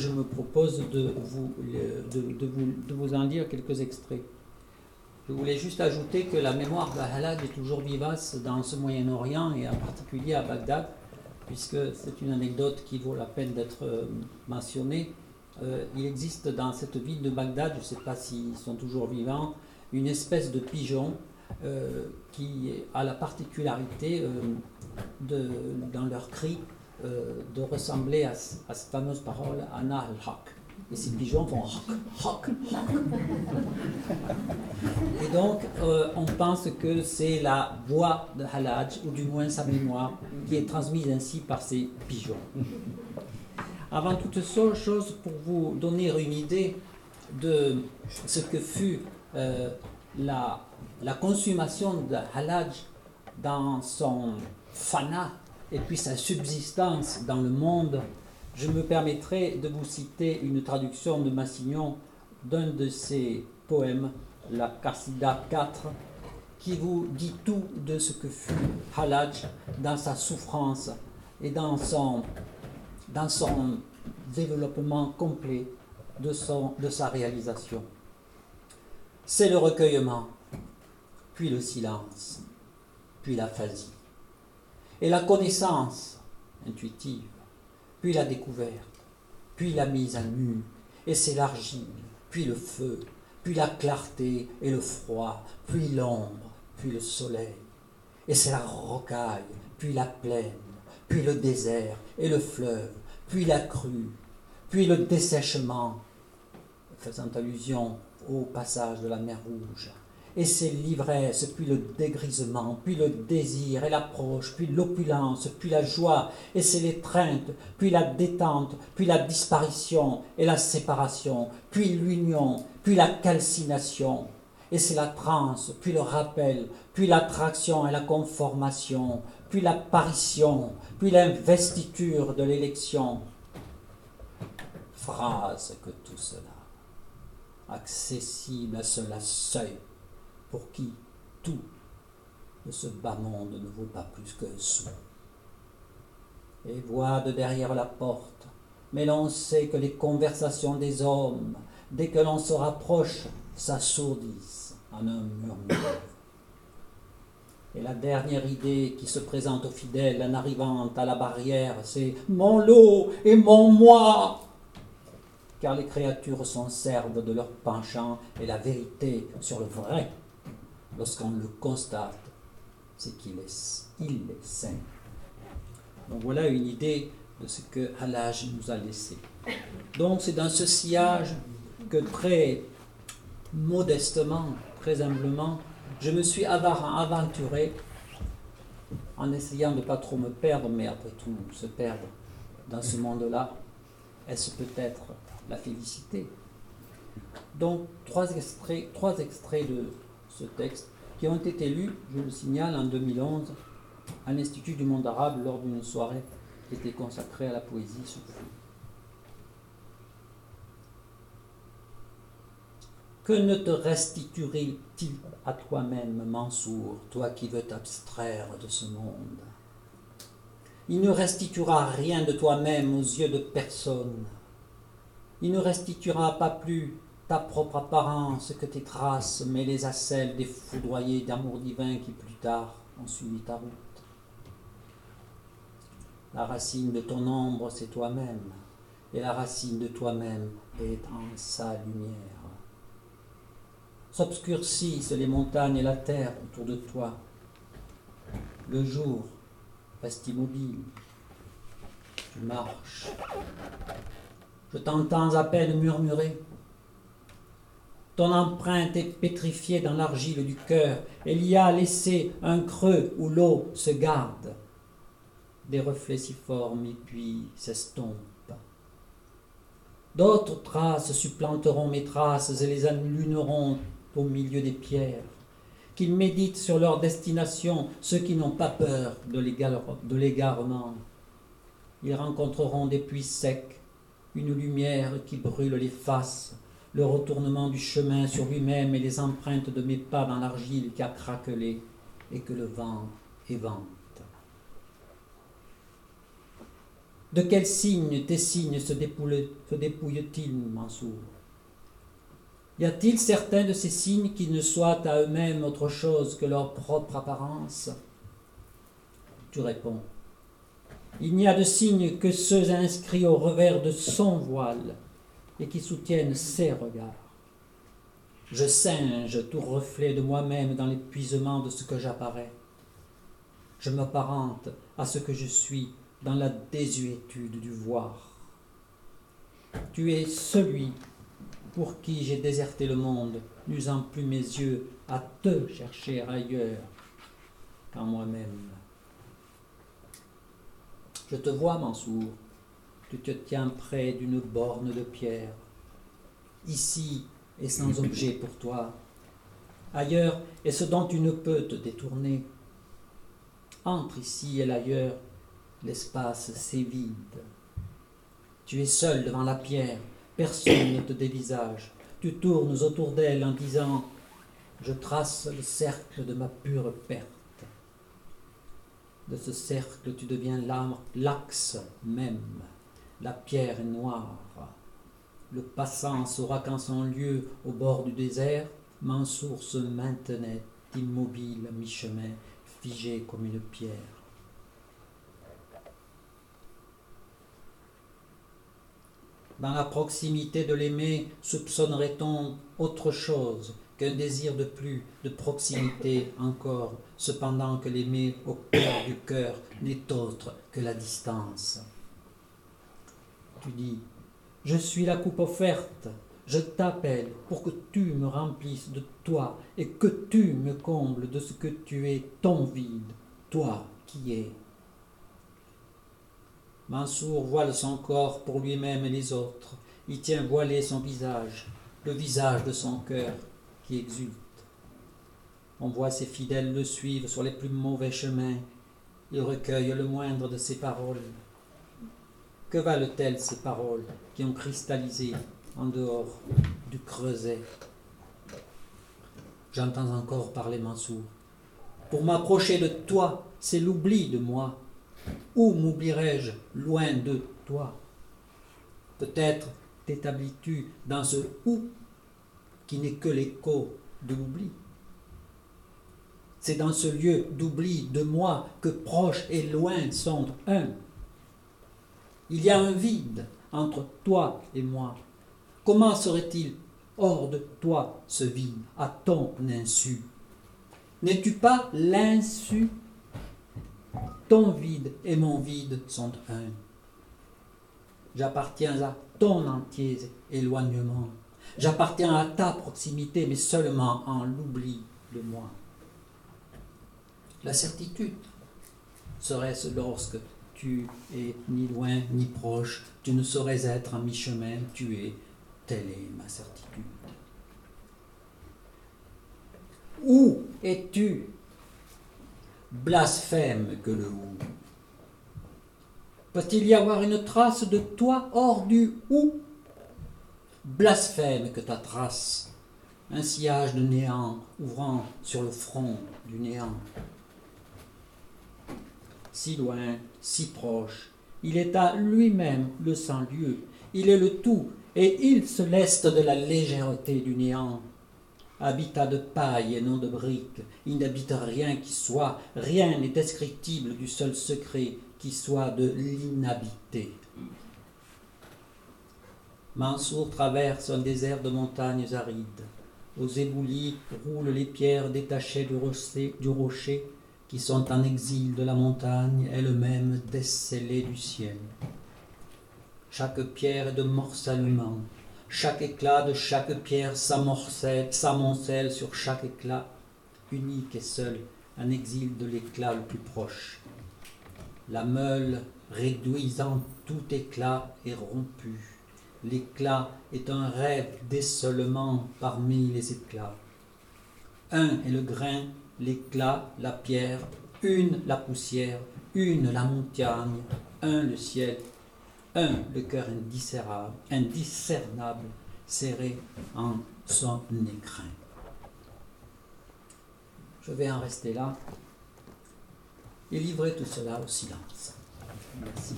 Je me propose de vous, de, vous, de vous en lire quelques extraits. Je voulais juste ajouter que la mémoire d'Al-Halaj est toujours vivace dans ce Moyen-Orient et en particulier à Bagdad, puisque c'est une anecdote qui vaut la peine d'être euh, mentionnée. Euh, il existe dans cette ville de Bagdad, je ne sais pas s'ils sont toujours vivants, une espèce de pigeon euh, qui a la particularité de, dans leur cri de ressembler à, à cette fameuse parole Anna al-Haq. Et ces pigeons font hoc, hoc, Et donc, euh, on pense que c'est la voix de Halaj, ou du moins sa mémoire, qui est transmise ainsi par ces pigeons. Avant toute chose, pour vous donner une idée de ce que fut euh, la, la consommation de Halaj dans son fana et puis sa subsistance dans le monde je me permettrai de vous citer une traduction de Massignon d'un de ses poèmes, la Qassida 4, qui vous dit tout de ce que fut Halaj dans sa souffrance et dans son, développement complet de, son, de sa réalisation. C'est le recueillement, puis le silence, puis l'aphasie, et la connaissance intuitive puis la découverte, puis la mise à nu, et c'est l'argile, puis le feu, puis la clarté et le froid, puis l'ombre, puis le soleil, et c'est la rocaille, puis la plaine, puis le désert et le fleuve, puis la crue, puis le dessèchement, faisant allusion au passage de la mer Rouge, et c'est l'ivresse, puis le dégrisement, puis le désir et l'approche, puis l'opulence, puis la joie, et c'est l'étreinte, puis la détente, puis la disparition et la séparation, puis l'union, puis la calcination, et c'est la transe, puis le rappel, puis l'attraction et la conformation, puis l'apparition, puis l'investiture de l'élection. Phrase que tout cela, accessible à cela seuil pour qui tout de ce bas monde ne vaut pas plus qu'un sou. Et voix de derrière la porte, mais l'on sait que les conversations des hommes, dès que l'on se rapproche, s'assourdissent en un murmure. Et la dernière idée qui se présente aux fidèles en arrivant à la barrière, c'est mon lot et mon moi car les créatures s'en servent de leur penchant et la vérité sur le vrai lorsqu'on le constate, c'est qu'il est, il est saint. Donc voilà une idée de ce que Halaj nous a laissé. Donc c'est dans ce sillage que très modestement, très humblement, je me suis aventuré en essayant de ne pas trop me perdre, mais après tout, se perdre dans ce monde-là, est-ce peut-être la félicité? Donc, trois extraits, trois extraits de ce texte, qui ont été lus, je le signale, en 2011 à l'Institut du monde arabe lors d'une soirée qui était consacrée à la poésie. Que ne te restituerait-il à toi-même, Mansour, toi qui veux t'abstraire de ce monde? Il ne restituera rien de toi-même aux yeux de personne. Il ne restituera pas plus ta propre apparence que tes traces, mais à des foudroyés d'amour divin qui plus tard ont suivi ta route. La racine de ton ombre, c'est toi-même, et la racine de toi-même est en sa lumière. S'obscurcissent les montagnes et la terre autour de toi. Le jour reste immobile. Tu marches. Je t'entends à peine murmurer. Ton empreinte est pétrifiée dans l'argile du cœur. Elle y a laissé un creux où l'eau se garde. Des reflets s'y forment et puis s'estompent. D'autres traces supplanteront mes traces et les allumeront au milieu des pierres. Qu'ils méditent sur leur destination, ceux qui n'ont pas peur de l'égarement. Ils rencontreront des puits secs, une lumière qui brûle les faces, le retournement du chemin sur lui-même et les empreintes de mes pas dans l'argile qui a craquelé et que le vent évente. De quels signes tes signes se dépouillent-ils, Mansour? Y a-t-il certains de ces signes qui ne soient à eux-mêmes autre chose que leur propre apparence? Tu réponds. Il n'y a de signes que ceux inscrits au revers de son voile et qui soutiennent ses regards. Je singe tout reflet de moi-même dans l'épuisement de ce que j'apparais. Je m'apparente à ce que je suis dans la désuétude du voir. Tu es celui pour qui j'ai déserté le monde, n'usant plus mes yeux à te chercher ailleurs qu'en moi-même. Je te vois, Mansour, tu te tiens près d'une borne de pierre. Ici est sans objet pour toi. Ailleurs est ce dont tu ne peux te détourner. Entre ici et l'ailleurs, l'espace c'est vide. Tu es seul devant la pierre, personne ne te dévisage. Tu tournes autour d'elle en disant Je trace le cercle de ma pure perte. De ce cercle, tu deviens l'axe même. La pierre est noire. Le passant saura qu'en son lieu, au bord du désert, Mansour se maintenait immobile à mi-chemin, figé comme une pierre. Dans la proximité de l'aimer, soupçonnerait-on autre chose qu'un désir de plus, de proximité encore, cependant que l'aimer au cœur du cœur n'est autre que la distance Tu dis, je suis la coupe offerte, je t'appelle pour que tu me remplisses de toi et que tu me combles de ce que tu es, ton vide, toi qui es. Mansour voile son corps pour lui-même et les autres. Il tient voilé son visage, le visage de son cœur qui exulte. On voit ses fidèles le suivre sur les plus mauvais chemins. Il recueille le moindre de ses paroles. Que valent-elles ces paroles qui ont cristallisé en dehors du creuset? J'entends encore parler Mansour. Pour m'approcher de toi, c'est l'oubli de moi. Où m'oublierai-je loin de toi? Peut-être t'établis-tu dans ce où qui n'est que l'écho de l'oubli. C'est dans ce lieu d'oubli de moi que proche et loin sont un. Il y a un vide entre toi et moi. Comment serait-il hors de toi ce vide, à ton insu? N'es-tu pas l'insu? Ton vide et mon vide sont un. J'appartiens à ton entier éloignement. J'appartiens à ta proximité, mais seulement en l'oubli de moi. La certitude serait-ce lorsque tu es ni loin ni proche, tu ne saurais être en mi-chemin, tu es, telle est ma certitude. Où es-tu? Blasphème que le ou. Peut-il y avoir une trace de toi hors du ou Blasphème que ta trace, un sillage de néant ouvrant sur le front du néant. Si loin, si proche, il est à lui-même le sans-lieu, il est le tout, et il se leste de la légèreté du néant habitat de paille et non de briques. Il n'habite rien qui soit, rien n'est descriptible du seul secret qui soit de l'inhabité. Mansour traverse un désert de montagnes arides. Aux éboulis roulent les pierres détachées du rocher qui sont en exil de la montagne, elles-mêmes décellées du ciel. Chaque pierre est de morcellement, chaque éclat de chaque pierre s'amoncelle sur chaque éclat, unique et seul, un exil de l'éclat le plus proche. La meule réduisant tout éclat est rompue. L'éclat est un rêve d'essolement parmi les éclats. Un est le grain, l'éclat, la pierre, une la poussière, une la montagne, un le ciel, un, le cœur indiscernable, serré en son écrin. Je vais en rester là et livrer tout cela au silence. Merci.